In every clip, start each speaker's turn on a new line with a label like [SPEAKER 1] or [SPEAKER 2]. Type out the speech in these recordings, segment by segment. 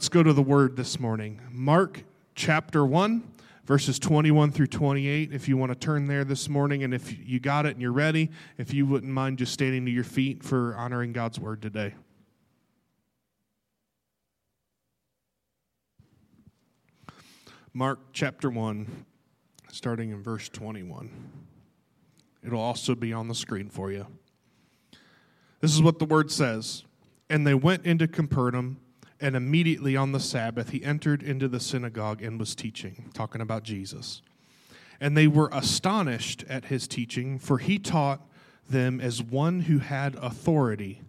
[SPEAKER 1] let's go to the word this morning. Mark chapter 1, verses 21 through 28. If you want to turn there this morning, and if you got it and you're ready, if you wouldn't mind just standing to your feet for honoring God's word today. Mark chapter 1, starting in verse 21. It'll also be on the screen for you. This is what the word says. And they went into Capernaum and immediately on the Sabbath, he entered into the synagogue and was teaching, talking about Jesus. And they were astonished at his teaching, for he taught them as one who had authority,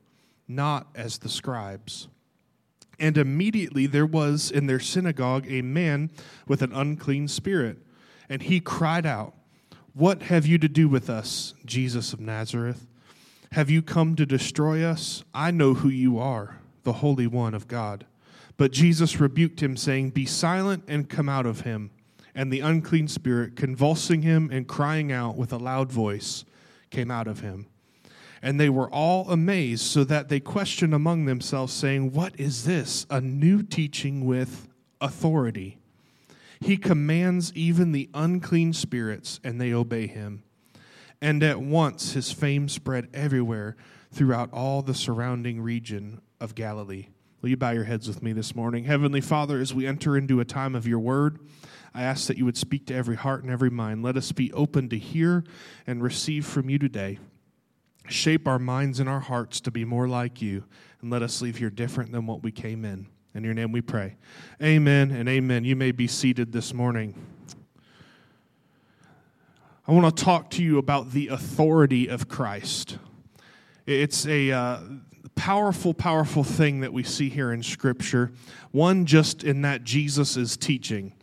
[SPEAKER 1] not as the scribes. And immediately there was in their synagogue a man with an unclean spirit, and he cried out, What have you to do with us, Jesus of Nazareth? Have you come to destroy us? I know who you are the Holy One of God. But Jesus rebuked him, saying, Be silent and come out of him. And the unclean spirit, convulsing him and crying out with a loud voice, came out of him. And they were all amazed, so that they questioned among themselves, saying, What is this? A new teaching with authority. He commands even the unclean spirits, and they obey him. And at once his fame spread everywhere throughout all the surrounding region of Galilee. Will you bow your heads with me this morning? Heavenly Father, as we enter into a time of your word, I ask that you would speak to every heart and every mind. Let us be open to hear and receive from you today. Shape our minds and our hearts to be more like you, and let us leave here different than what we came in. In your name we pray. Amen and amen. You may be seated this morning. I want to talk to you about the authority of Christ. It's a uh, powerful, powerful thing that we see here in Scripture. One, just in that Jesus is teaching.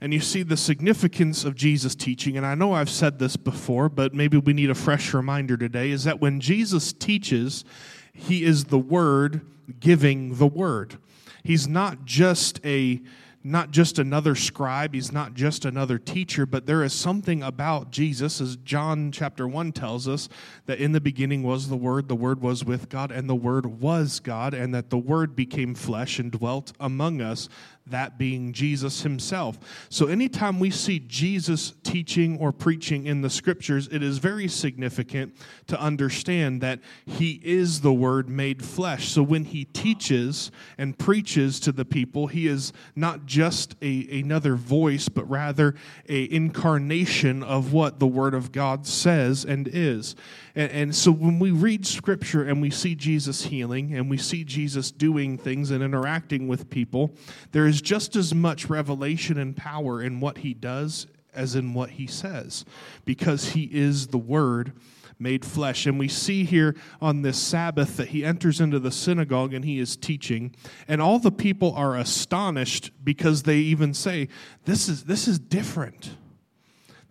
[SPEAKER 1] And you see the significance of Jesus' teaching, and I know I've said this before, but maybe we need a fresh reminder today, is that when Jesus teaches, he is the Word giving the Word. He's not just a not just another scribe, he's not just another teacher, but there is something about Jesus, as John chapter 1 tells us, that in the beginning was the Word, the Word was with God, and the Word was God, and that the Word became flesh and dwelt among us that being Jesus himself. So, anytime we see Jesus teaching or preaching in the scriptures, it is very significant to understand that he is the Word made flesh. So, when he teaches and preaches to the people, he is not just a, another voice, but rather a incarnation of what the Word of God says and is. And, and so, when we read scripture and we see Jesus healing and we see Jesus doing things and interacting with people, there is just as much revelation and power in what he does as in what he says, because he is the Word made flesh. And we see here on this Sabbath that he enters into the synagogue and he is teaching, and all the people are astonished because they even say, This is, this is different.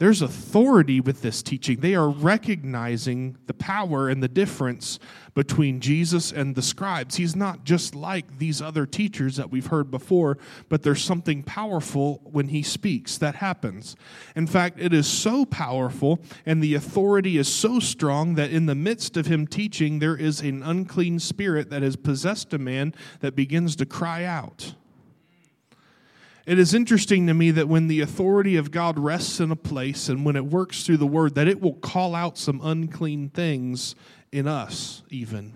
[SPEAKER 1] There's authority with this teaching. They are recognizing the power and the difference between Jesus and the scribes. He's not just like these other teachers that we've heard before, but there's something powerful when he speaks that happens. In fact, it is so powerful and the authority is so strong that in the midst of him teaching, there is an unclean spirit that has possessed a man that begins to cry out. It is interesting to me that when the authority of God rests in a place and when it works through the word, that it will call out some unclean things in us, even.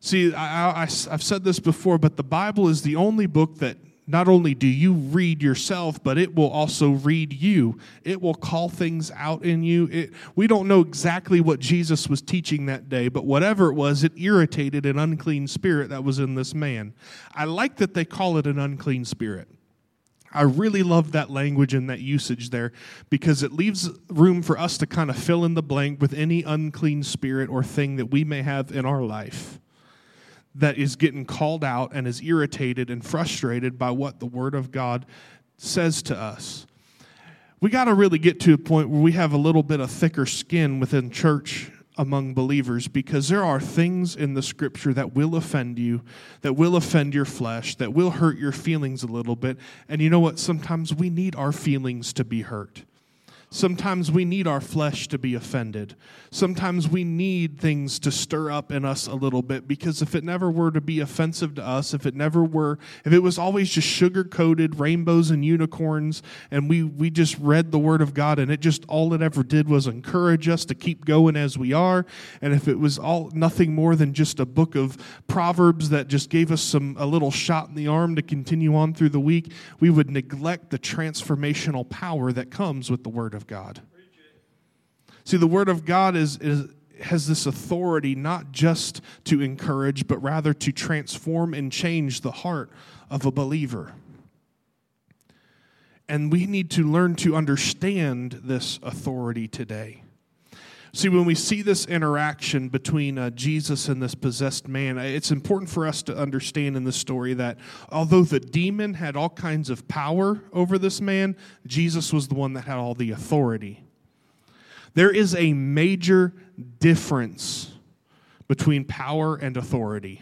[SPEAKER 1] See, I, have said this before, but the Bible is the only book that not only do you read yourself, but it will also read you. It will call things out in you. It, we don't know exactly what Jesus was teaching that day, but whatever it was, it irritated an unclean spirit that was in this man. I like that they call it an unclean spirit. I really love that language and that usage there because it leaves room for us to kind of fill in the blank with any unclean spirit or thing that we may have in our life that is getting called out and is irritated and frustrated by what the Word of God says to us. We got to really get to a point where we have a little bit of thicker skin within church among believers because there are things in the scripture that will offend you, that will offend your flesh, that will hurt your feelings a little bit. And you know what? Sometimes we need our feelings to be hurt. Sometimes we need our flesh to be offended. Sometimes we need things to stir up in us a little bit because if it never were to be offensive to us, if it never were, if it was always just sugar coated rainbows and unicorns, and we, we just read the Word of God and it just all it ever did was encourage us to keep going as we are, and if it was all nothing more than just a book of Proverbs that just gave us some a little shot in the arm to continue on through the week, we would neglect the transformational power that comes with the Word of of God. See, the Word of God is, is, has this authority not just to encourage, but rather to transform and change the heart of a believer. And we need to learn to understand this authority today. See, when we see this interaction between uh, Jesus and this possessed man, it's important for us to understand in the story that although the demon had all kinds of power over this man, Jesus was the one that had all the authority. There is a major difference between power and authority.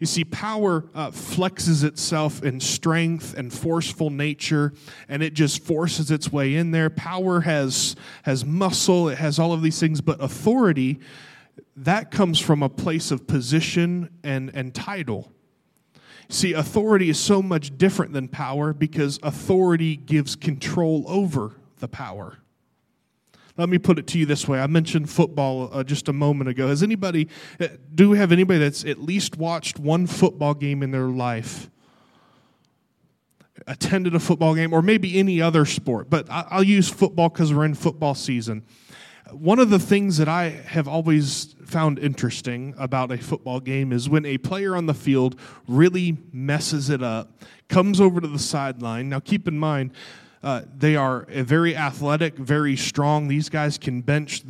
[SPEAKER 1] You see, power uh, flexes itself in strength and forceful nature, and it just forces its way in there. Power has, has muscle, it has all of these things, but authority, that comes from a place of position and, and title. See, authority is so much different than power because authority gives control over the power. Let me put it to you this way. I mentioned football uh, just a moment ago. Has anybody, uh, do we have anybody that's at least watched one football game in their life? Attended a football game, or maybe any other sport, but I'll use football because we're in football season. One of the things that I have always found interesting about a football game is when a player on the field really messes it up, comes over to the sideline. Now, keep in mind, uh, they are very athletic, very strong. These guys can bench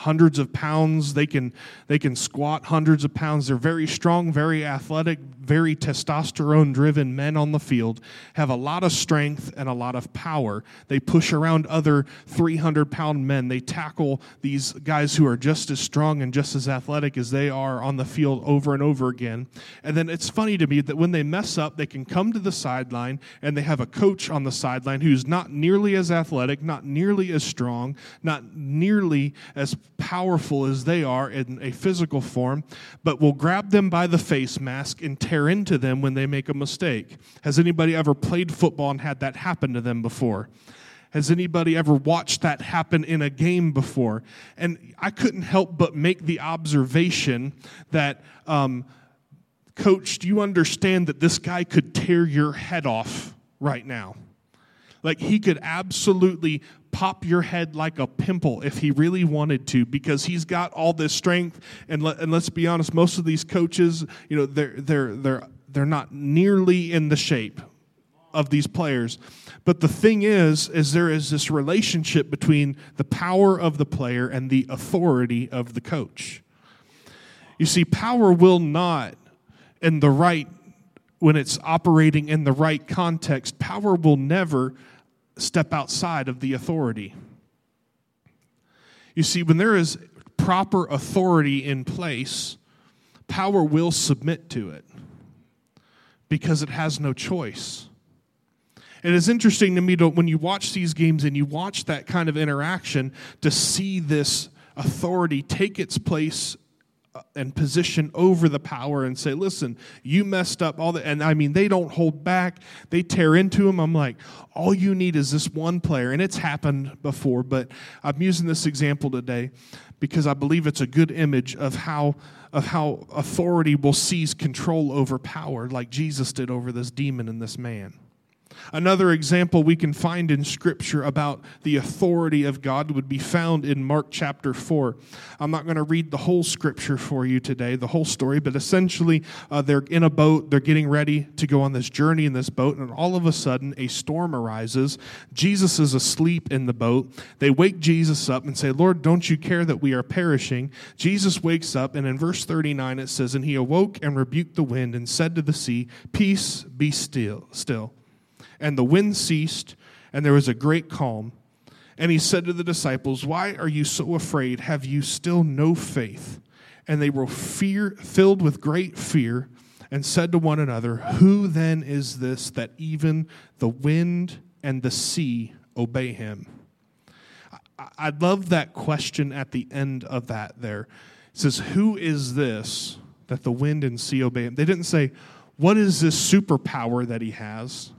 [SPEAKER 1] hundreds of pounds. They can they can squat hundreds of pounds. They're very strong, very athletic, very testosterone driven men on the field. Have a lot of strength and a lot of power. They push around other 300 pound men. They tackle these guys who are just as strong and just as athletic as they are on the field over and over again. And then it's funny to me that when they mess up, they can come to the sideline and they have a coach on the sideline who's not nearly as athletic, not nearly as strong, not nearly as powerful as they are in a physical form, but will grab them by the face mask and tear into them when they make a mistake. Has anybody ever played football and had that happen to them before? Has anybody ever watched that happen in a game before? And I couldn't help but make the observation that, um, Coach, do you understand that this guy could tear your head off right now? Like he could absolutely pop your head like a pimple if he really wanted to because he's got all this strength. And, let, and let's be honest most of these coaches you know they're they're they're they're not nearly in the shape of these players. But the thing is is there is this relationship between the power of the player and the authority of the coach. You see power will not in the right when it's operating in the right context power will never step outside of the authority. You see, when there is proper authority in place, power will submit to it because it has no choice. It is interesting to me to, when you watch these games and you watch that kind of interaction to see this authority take its place Uh, and position over the power and say, listen, you messed up all the, and I mean, they don't hold back. They tear into him. I'm like, all you need is this one player. And it's happened before, but I'm using this example today because I believe it's a good image of how, of how authority will seize control over power like Jesus did over this demon and this man. Another example we can find in Scripture about the authority of God would be found in Mark chapter 4. I'm not going to read the whole Scripture for you today, the whole story, but essentially uh, they're in a boat, they're getting ready to go on this journey in this boat, and all of a sudden a storm arises. Jesus is asleep in the boat. They wake Jesus up and say, Lord, don't you care that we are perishing? Jesus wakes up, and in verse 39 it says, And he awoke and rebuked the wind and said to the sea, Peace, be still. still. And the wind ceased, and there was a great calm. And he said to the disciples, Why are you so afraid? Have you still no faith? And they were fear, filled with great fear and said to one another, Who then is this that even the wind and the sea obey him? I love that question at the end of that there. It says, Who is this that the wind and sea obey him? They didn't say, What is this superpower that he has?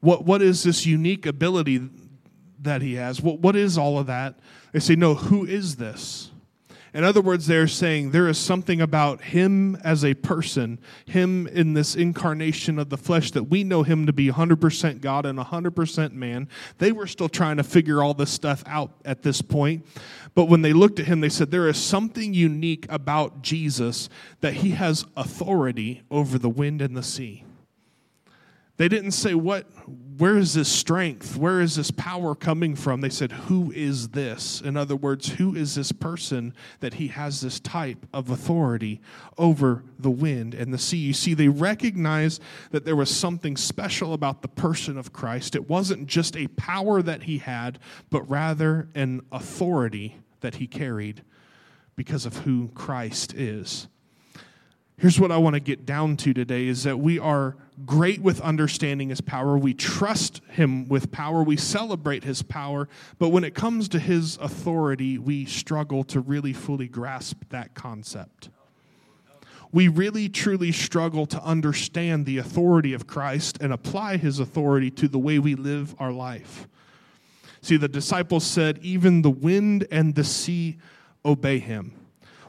[SPEAKER 1] What, what is this unique ability that he has? What, what is all of that? They say, No, who is this? In other words, they're saying there is something about him as a person, him in this incarnation of the flesh, that we know him to be 100% God and 100% man. They were still trying to figure all this stuff out at this point. But when they looked at him, they said, There is something unique about Jesus that he has authority over the wind and the sea. They didn't say, What, where is this strength? Where is this power coming from? They said, Who is this? In other words, who is this person that he has this type of authority over the wind and the sea? You see, they recognized that there was something special about the person of Christ. It wasn't just a power that he had, but rather an authority that he carried because of who Christ is. Here's what I want to get down to today is that we are great with understanding his power. We trust him with power. We celebrate his power. But when it comes to his authority, we struggle to really fully grasp that concept. We really truly struggle to understand the authority of Christ and apply his authority to the way we live our life. See, the disciples said, Even the wind and the sea obey him.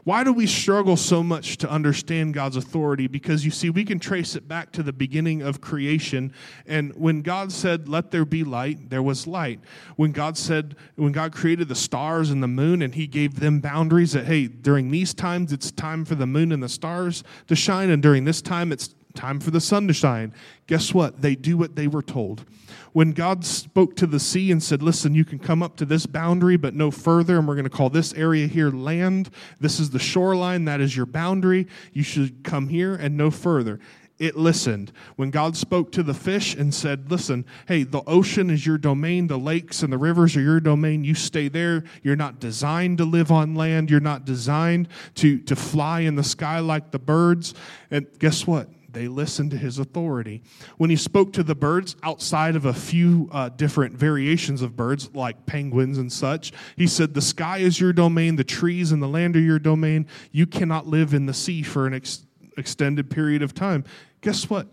[SPEAKER 1] Why do we struggle so much to understand God's authority? Because you see, we can trace it back to the beginning of creation. And when God said, Let there be light, there was light. When God said, when God created the stars and the moon and He gave them boundaries that, hey, during these times it's time for the moon and the stars to shine, and during this time it's time for the sun to shine. Guess what? They do what they were told. When God spoke to the sea and said, Listen, you can come up to this boundary, but no further, and we're going to call this area here land. This is the shoreline, that is your boundary. You should come here and no further it listened. When God spoke to the fish and said, Listen, hey, the ocean is your domain, the lakes and the rivers are your domain, you stay there. You're not designed to live on land, you're not designed to, to fly in the sky like the birds. And guess what? They listened to his authority. When he spoke to the birds outside of a few uh, different variations of birds, like penguins and such, he said, The sky is your domain, the trees and the land are your domain. You cannot live in the sea for an ex- extended period of time. Guess what?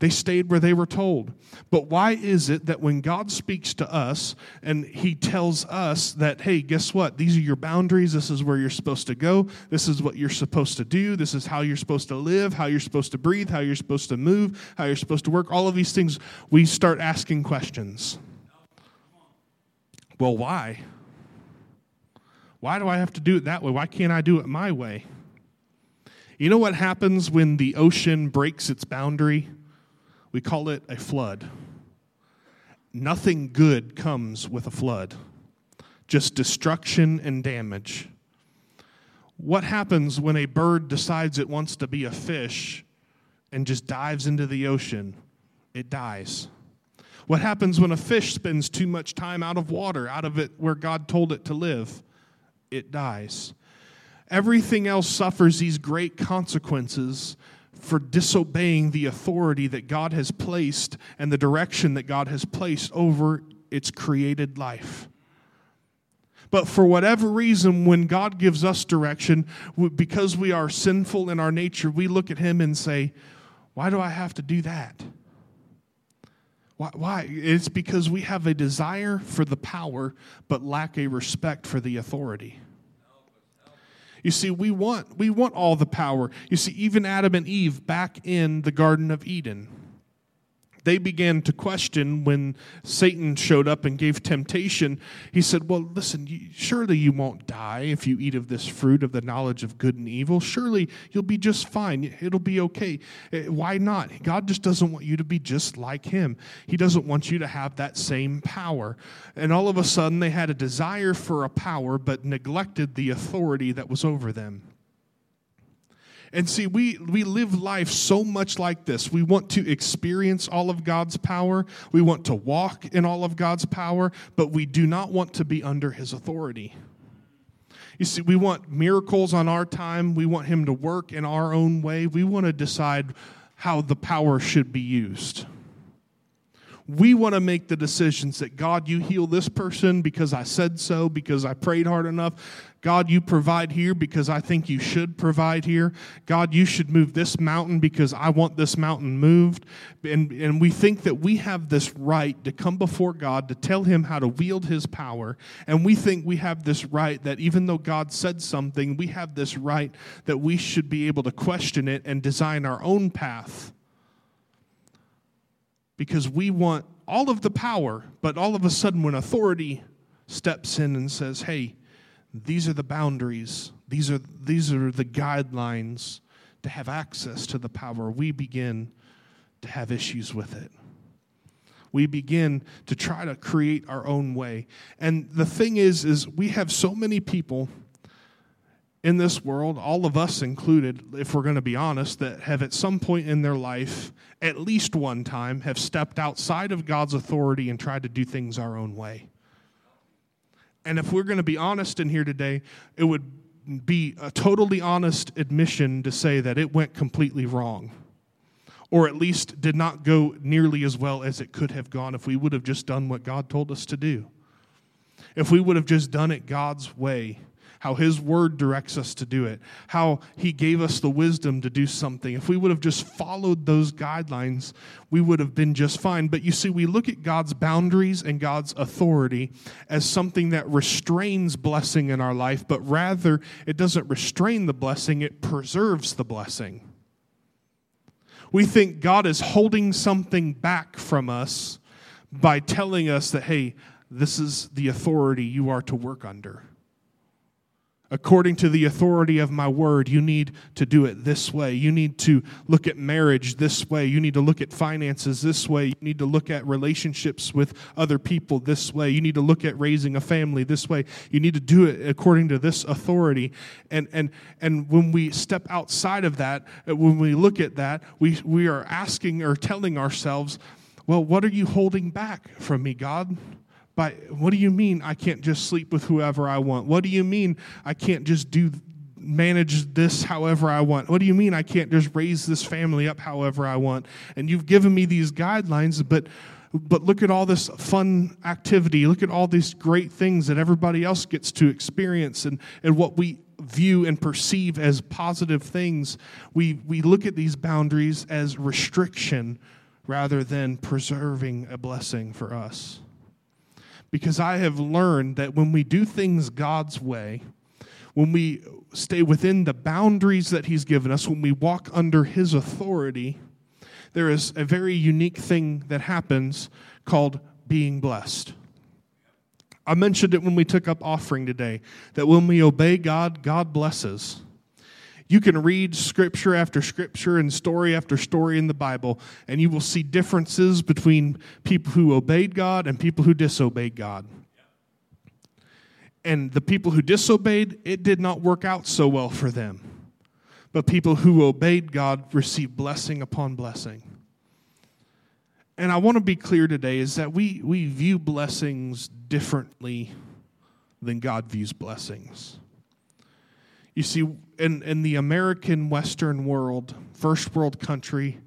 [SPEAKER 1] They stayed where they were told. But why is it that when God speaks to us and He tells us that, hey, guess what? These are your boundaries. This is where you're supposed to go. This is what you're supposed to do. This is how you're supposed to live, how you're supposed to breathe, how you're supposed to move, how you're supposed to work. All of these things, we start asking questions. Well, why? Why do I have to do it that way? Why can't I do it my way? You know what happens when the ocean breaks its boundary? We call it a flood. Nothing good comes with a flood, just destruction and damage. What happens when a bird decides it wants to be a fish and just dives into the ocean? It dies. What happens when a fish spends too much time out of water, out of it where God told it to live? It dies. Everything else suffers these great consequences for disobeying the authority that God has placed and the direction that God has placed over its created life. But for whatever reason, when God gives us direction, because we are sinful in our nature, we look at Him and say, Why do I have to do that? Why? why? It's because we have a desire for the power, but lack a respect for the authority. You see, we want, we want all the power. You see, even Adam and Eve back in the Garden of Eden, they began to question when Satan showed up and gave temptation. He said, Well, listen, surely you won't die if you eat of this fruit of the knowledge of good and evil. Surely you'll be just fine. It'll be okay. Eh, why not? God just doesn't want you to be just like Him, He doesn't want you to have that same power. And all of a sudden, they had a desire for a power, but neglected the authority that was over them. And see, we, we live life so much like this. We want to experience all of God's power, we want to walk in all of God's power, but we do not want to be under His authority. You see, we want miracles on our time, we want Him to work in our own way, we want to decide how the power should be used. we want to make the decisions that God, you heal this person because I said so, because I prayed hard enough. God, you provide here because I think you should provide here. God, you should move this mountain because I want this mountain moved. And, and we think that we have this right to come before God to tell him how to wield his power. And we think we have this right that even though God said something, we have this right that we should be able to question it and design our own path because we want all of the power, but all of a sudden, when authority steps in and says, hey, these are the boundaries, these are, these are the guidelines to have access to the power, we begin to have issues with it. We begin to try to create our own way. And the thing is, is we have so many people in this world, all of us included, if we're going to be honest, that have at some point in their life, at least one time, have stepped outside of God's authority and tried to do things our own way. And if we're going to be honest in here today, it would be a totally honest admission to say that it went completely wrong. Or at least did not go nearly as well as it could have gone if we would have just done what God told us to do. If we would have just done it God's way how His Word directs us to do it, how He gave us the wisdom to do something. If we would have just followed those guidelines, we would have been just fine. But you see, we look at God's boundaries and God's authority as something that restrains blessing in our life, but rather it doesn't restrain the blessing, it preserves the blessing. We think God is holding something back from us by telling us that, hey, this is the authority you are to work under. According to the authority of my word, you need to do it this way. You need to look at marriage this way. You need to look at finances this way. You need to look at relationships with other people this way. You need to look at raising a family this way. You need to do it according to this authority. And, and, and when we step outside of that, uh, when we look at that, we, we are asking or telling ourselves, well, what are you holding back from me, God? By what do you mean I can't just sleep with whoever I want? What do you mean I can't just do manage this however I want? What do you mean I can't just raise this family up however I want? And you've given me these guidelines, but but look at all this fun activity. Look at all these great things that everybody else gets to experience and, and what we view and perceive as positive things. We, we look at these boundaries as restriction rather than preserving a blessing for us because I have learned that when we do things God's way, when we stay within the boundaries that He's given us, when we walk under His authority, there is a very unique thing that happens called being blessed. I mentioned it when we took up offering today that when we obey God, God blesses. You can read scripture after scripture and story after story in the Bible, and you will see differences between people who obeyed God and people who disobeyed God. And the people who disobeyed, it did not work out so well for them. But people who obeyed God received blessing upon blessing. And I want to be clear today is that we, we view blessings differently than God views blessings. You see, in, in the American Western world, first world country,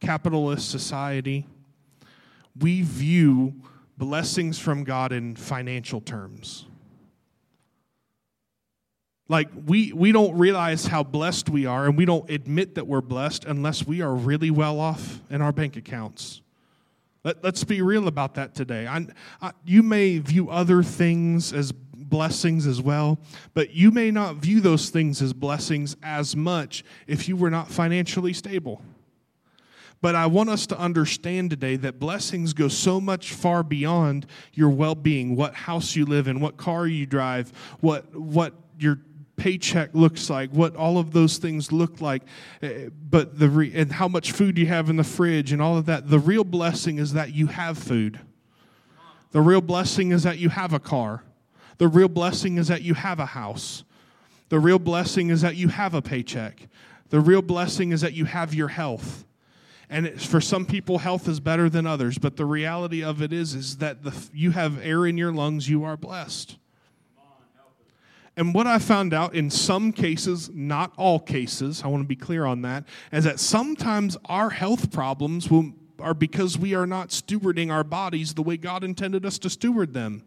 [SPEAKER 1] capitalist society, we view blessings from God in financial terms. Like, we, we don't realize how blessed we are, and we don't admit that we're blessed unless we are really well off in our bank accounts. Let, us be real about that today. I, I, you may view other things as blessings as well, but you may not view those things as blessings as much if you were not financially stable. But I want us to understand today that blessings go so much far beyond your well being, what house you live in, what car you drive, what, what your paycheck looks like, what all of those things look like, eh, but the re- and how much food you have in the fridge and all of that. The real blessing is that you have food. The real blessing is that you have a car. The real blessing is that you have a house. The real blessing is that you have a paycheck. The real blessing is that you have your health. And for some people, health is better than others, but the reality of it is, is that the, you have air in your lungs, you are blessed. And what I found out in some cases, not all cases, I want to be clear on that, is that sometimes our health problems will are because we are not stewarding our bodies the way God intended us to steward them.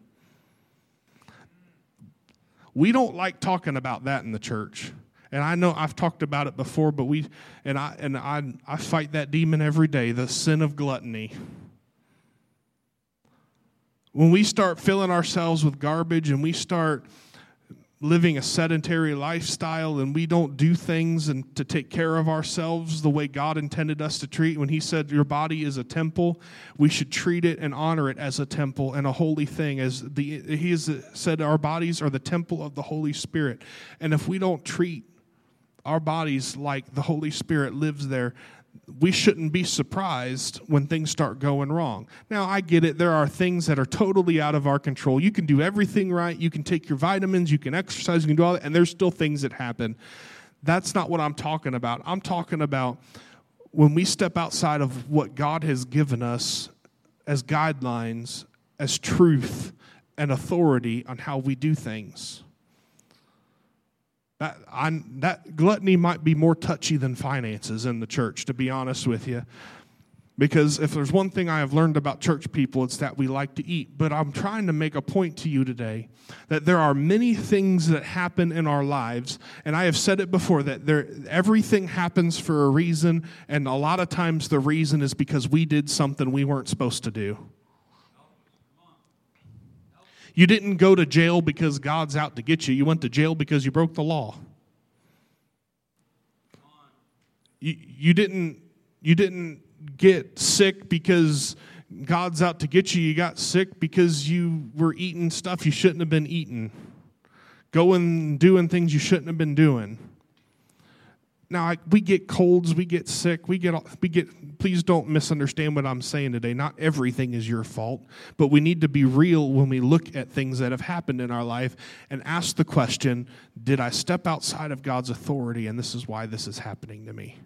[SPEAKER 1] We don't like talking about that in the church. And I know I've talked about it before, but we and I and I I fight that demon every day, the sin of gluttony. When we start filling ourselves with garbage and we start living a sedentary lifestyle and we don't do things and to take care of ourselves the way God intended us to treat. When he said your body is a temple we should treat it and honor it as a temple and a holy thing. As the he has said our bodies are the temple of the Holy Spirit. And if we don't treat our bodies like the Holy Spirit lives there we shouldn't be surprised when things start going wrong. Now, I get it. There are things that are totally out of our control. You can do everything right. You can take your vitamins. You can exercise. You can do all that. And there's still things that happen. That's not what I'm talking about. I'm talking about when we step outside of what God has given us as guidelines, as truth and authority on how we do things. That, I, that gluttony might be more touchy than finances in the church, to be honest with you. Because if there's one thing I have learned about church people, it's that we like to eat. But I'm trying to make a point to you today that there are many things that happen in our lives, and I have said it before that there, everything happens for a reason, and a lot of times the reason is because we did something we weren't supposed to do. You didn't go to jail because God's out to get you. You went to jail because you broke the law. You, you didn't you didn't get sick because God's out to get you. You got sick because you were eating stuff you shouldn't have been eating. Going doing things you shouldn't have been doing. Now I, we get colds, we get sick, we get we get. Please don't misunderstand what I'm saying today. Not everything is your fault, but we need to be real when we look at things that have happened in our life and ask the question: Did I step outside of God's authority, and this is why this is happening to me?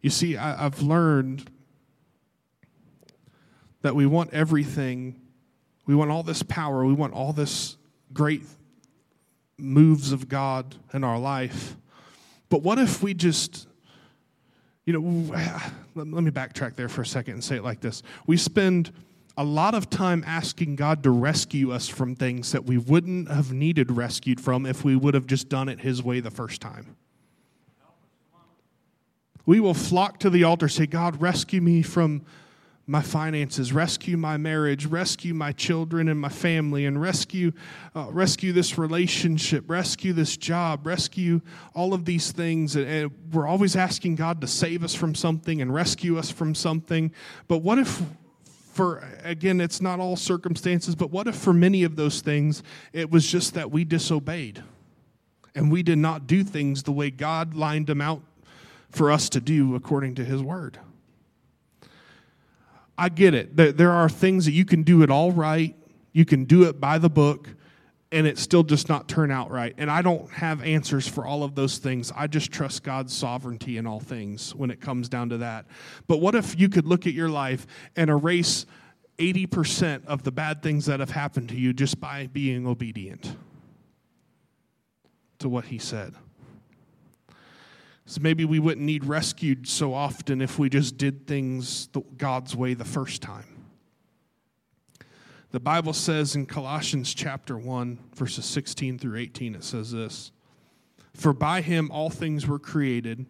[SPEAKER 1] You see, I, I've learned that we want everything, we want all this power, we want all this great moves of God in our life. But what if we just, you know, let, me backtrack there for a second and say it like this. We spend a lot of time asking God to rescue us from things that we wouldn't have needed rescued from if we would have just done it His way the first time. We will flock to the altar, say, God, rescue me from my finances, rescue my marriage, rescue my children and my family, and rescue, uh, rescue this relationship, rescue this job, rescue all of these things. And, and we're always asking God to save us from something and rescue us from something. But what if, for again, it's not all circumstances, but what if for many of those things it was just that we disobeyed and we did not do things the way God lined them out for us to do according to His word? I get it. There are things that you can do it all right, you can do it by the book, and it still just not turn out right. And I don't have answers for all of those things. I just trust God's sovereignty in all things when it comes down to that. But what if you could look at your life and erase 80% of the bad things that have happened to you just by being obedient to what He said? So maybe we wouldn't need rescued so often if we just did things God's way the first time. The Bible says in Colossians chapter 1, verses 16 through 18, it says this For by him all things were created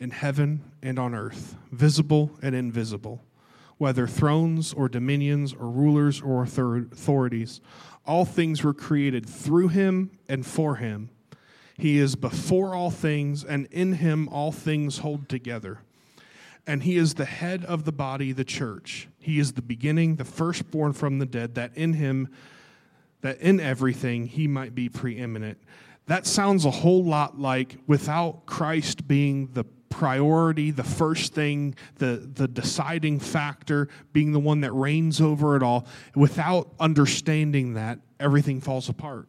[SPEAKER 1] in heaven and on earth, visible and invisible, whether thrones or dominions or rulers or authorities. All things were created through him and for him he is before all things, and in him all things hold together. And he is the head of the body, the church. He is the beginning, the firstborn from the dead, that in him, that in everything he might be preeminent. That sounds a whole lot like without Christ being the priority, the first thing, the, the deciding factor, being the one that reigns over it all, without understanding that, everything falls apart.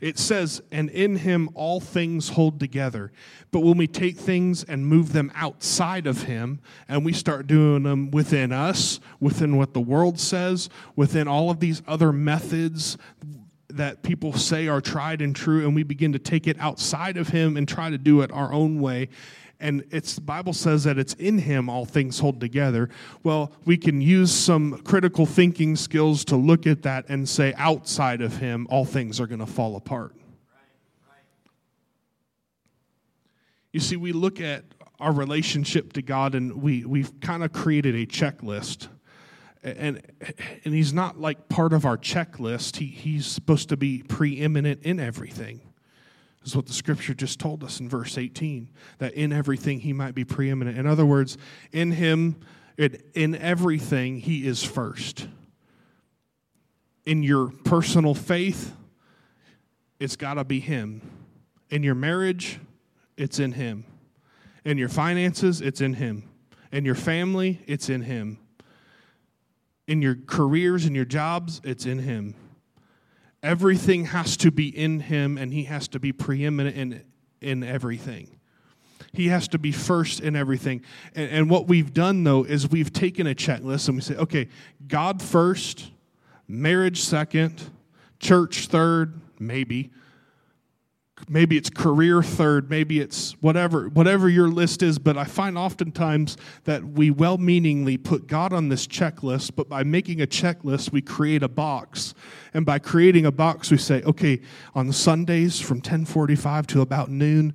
[SPEAKER 1] It says, and in him all things hold together. But when we take things and move them outside of him, and we start doing them within us, within what the world says, within all of these other methods that people say are tried and true, and we begin to take it outside of him and try to do it our own way, and it's the Bible says that it's in him all things hold together. Well, we can use some critical thinking skills to look at that and say outside of him all things are going to fall apart. You see, we look at our relationship to God and we, we've kind of created a checklist. And, and he's not like part of our checklist. He, he's supposed to be preeminent in everything is what the scripture just told us in verse 18 that in everything he might be preeminent. In other words, in him, in everything, he is first. In your personal faith, it's got to be him. In your marriage, it's in him. In your finances, it's in him. In your family, it's in him. In your careers and your jobs, it's in him. Everything has to be in him, and he has to be preeminent in, in everything. He has to be first in everything. And, and what we've done, though, is we've taken a checklist and we say, okay, God first, marriage second, church third, maybe, maybe it's career third maybe it's whatever whatever your list is but i find oftentimes that we well-meaningly put god on this checklist but by making a checklist we create a box. And by creating a box we say okay on sundays from 1045 to about noon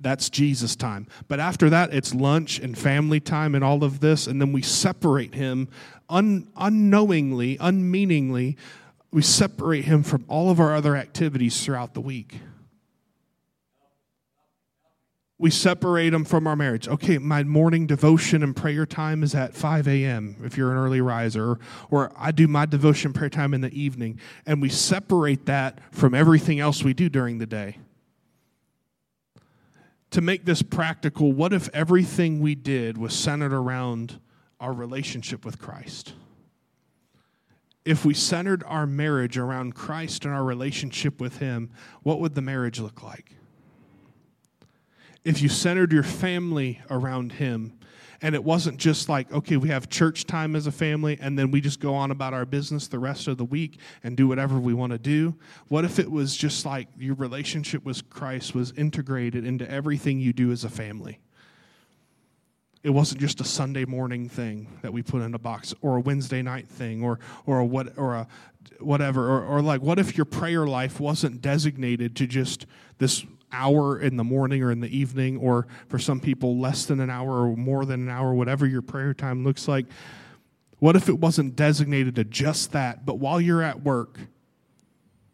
[SPEAKER 1] that's jesus time. But after that it's lunch and family time and all of this and then we separate him un- unknowingly unmeaningly we separate him from all of our other activities throughout the week we separate them from our marriage. Okay, my morning devotion and prayer time is at 5 a.m. if you're an early riser, or I do my devotion prayer time in the evening, and we separate that from everything else we do during the day. To make this practical, what if everything we did was centered around our relationship with Christ? If we centered our marriage around Christ and our relationship with Him, what would the marriage look like? If you centered your family around him and it wasn't just like okay we have church time as a family and then we just go on about our business the rest of the week and do whatever we want to do. What if it was just like your relationship with christ was integrated into everything you do as a family? It wasn't just a sunday morning thing that we put in a box or a wednesday night thing or or a what or a whatever or, or like what if your prayer life wasn't designated to just this hour in the morning or in the evening, or for some people, less than an hour or more than an hour, whatever your prayer time looks like. What if it wasn't designated to just that, but while you're at work,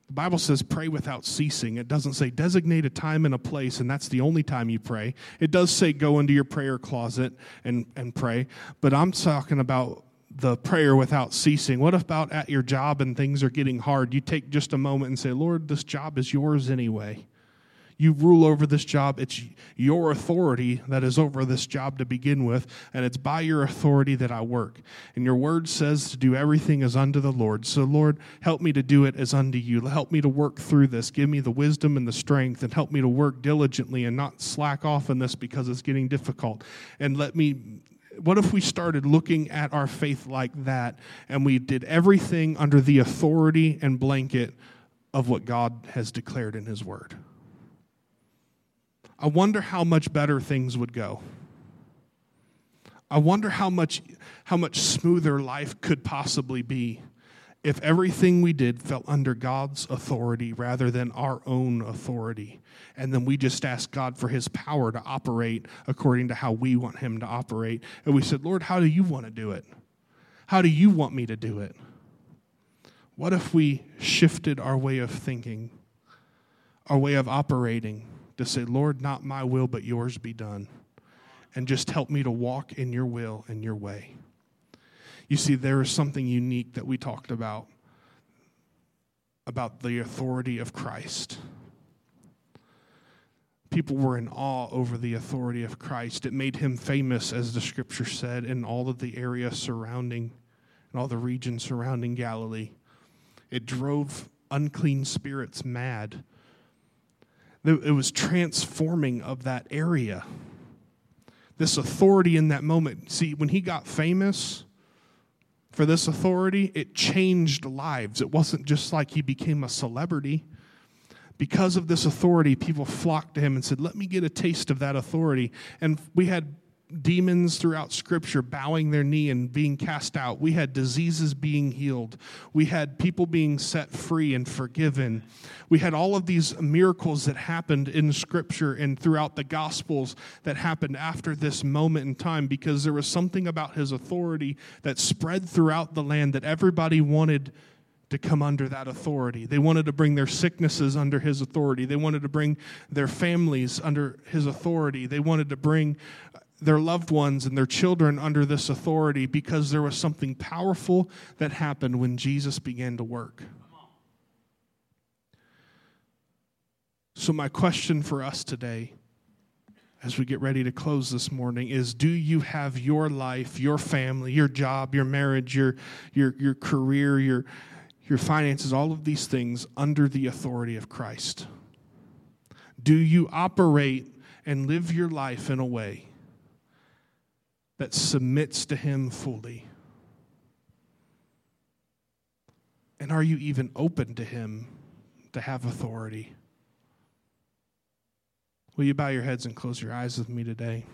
[SPEAKER 1] the Bible says pray without ceasing. It doesn't say designate a time and a place, and that's the only time you pray. It does say go into your prayer closet and, and pray, but I'm talking about the prayer without ceasing. What about at your job and things are getting hard? You take just a moment and say, Lord, this job is yours anyway. You rule over this job. It's your authority that is over this job to begin with, and it's by your authority that I work. And your word says to do everything as unto the Lord. So, Lord, help me to do it as unto you. Help me to work through this. Give me the wisdom and the strength, and help me to work diligently and not slack off in this because it's getting difficult. And let me what if we started looking at our faith like that and we did everything under the authority and blanket of what God has declared in His Word? I wonder how much better things would go. I wonder how much, how much smoother life could possibly be if everything we did fell under God's authority rather than our own authority. And then we just asked God for his power to operate according to how we want him to operate. And we said, Lord, how do you want to do it? How do you want me to do it? What if we shifted our way of thinking, our way of operating? To say, Lord, not my will, but yours be done. And just help me to walk in your will and your way. You see, there is something unique that we talked about about the authority of Christ. People were in awe over the authority of Christ. It made him famous, as the scripture said, in all of the area surrounding, in all the region surrounding Galilee. It drove unclean spirits mad it was transforming of that area. This authority in that moment. See, when he got famous for this authority, it changed lives. It wasn't just like he became a celebrity, because of this authority, people flocked to him and said, Let me get a taste of that authority. And we had demons throughout Scripture bowing their knee and being cast out. We had diseases being healed. We had people being set free and forgiven. We had all of these miracles that happened in Scripture and throughout the Gospels that happened after this moment in time because there was something about his authority that spread throughout the land that everybody wanted to come under that authority. They wanted to bring their sicknesses under his authority. They wanted to bring their families under his authority. They wanted to bring their loved ones and their children under this authority because there was something powerful that happened when Jesus began to work. So, my question for us today, as we get ready to close this morning, is do you have your life, your family, your job, your marriage, your, your, your career, your, your finances, all of these things under the authority of Christ? Do you operate and live your life in a way that submits to Him fully? And are you even open to Him to have authority? Will you bow your heads and close your eyes with me today?